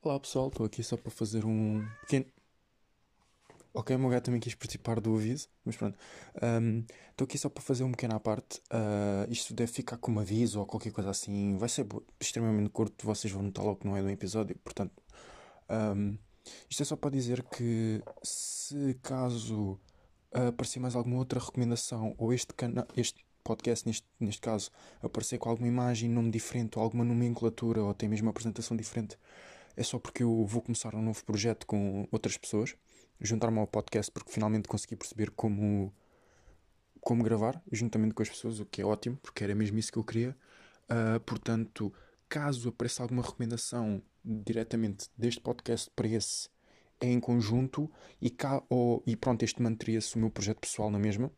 Olá pessoal, estou aqui só para fazer um pequeno. Ok, o meu gato também quis participar do aviso, mas pronto. Um, Estou aqui só para fazer um pequeno à parte. Uh, isto deve ficar como aviso ou qualquer coisa assim. Vai ser extremamente curto, vocês vão notar logo que não é do episódio. Portanto, um, isto é só para dizer que se caso aparecer mais alguma outra recomendação ou este, cana este podcast, neste, neste caso, aparecer com alguma imagem, nome diferente ou alguma nomenclatura ou até mesmo apresentação diferente é só porque eu vou começar um novo projeto com outras pessoas, juntar-me ao podcast porque finalmente consegui perceber como, como gravar, juntamente com as pessoas, o que é ótimo, porque era mesmo isso que eu queria. Uh, portanto, caso apareça alguma recomendação diretamente deste podcast para esse, é em conjunto e, cá, ou, e pronto, este manteria-se o meu projeto pessoal na mesma.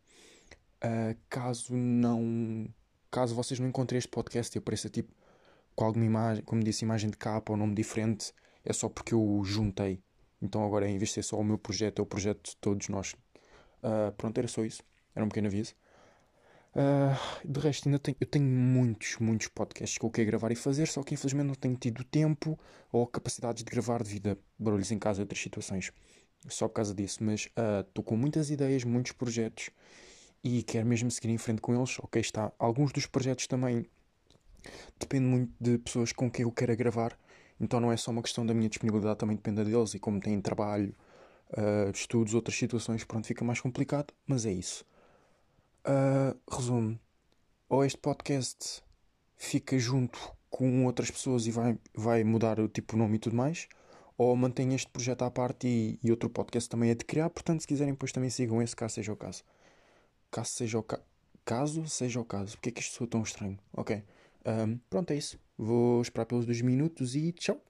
Uh, caso não. Caso vocês não encontrem este podcast e apareça tipo com alguma imagem, como disse, imagem de capa ou nome diferente, é só porque eu juntei. Então agora, em vez de ser só o meu projeto, é o projeto de todos nós. Uh, pronto, era só isso. Era um pequeno aviso. Uh, de resto, ainda tenho, eu tenho muitos, muitos podcasts que eu quero gravar e fazer, só que infelizmente não tenho tido tempo ou capacidades de gravar devido a barulhos em casa e outras situações. Só por causa disso. Mas estou uh, com muitas ideias, muitos projetos e quero mesmo seguir em frente com eles. Ok, está. Alguns dos projetos também depende muito de pessoas com quem eu quero gravar. Então não é só uma questão da minha disponibilidade, também depende deles. E como têm trabalho, uh, estudos, outras situações, pronto, fica mais complicado. Mas é isso. Uh, resumo: ou este podcast fica junto com outras pessoas e vai, vai mudar o tipo nome e tudo mais, ou mantém este projeto à parte e, e, outro podcast também é de criar. Portanto, se quiserem, depois também sigam esse, caso seja o caso. Caso seja o ca... caso, seja o caso. Porque é que isto soa tão estranho? Ok. Um, pronto, é isso. Vou esperar pelos dois minutos e tchau.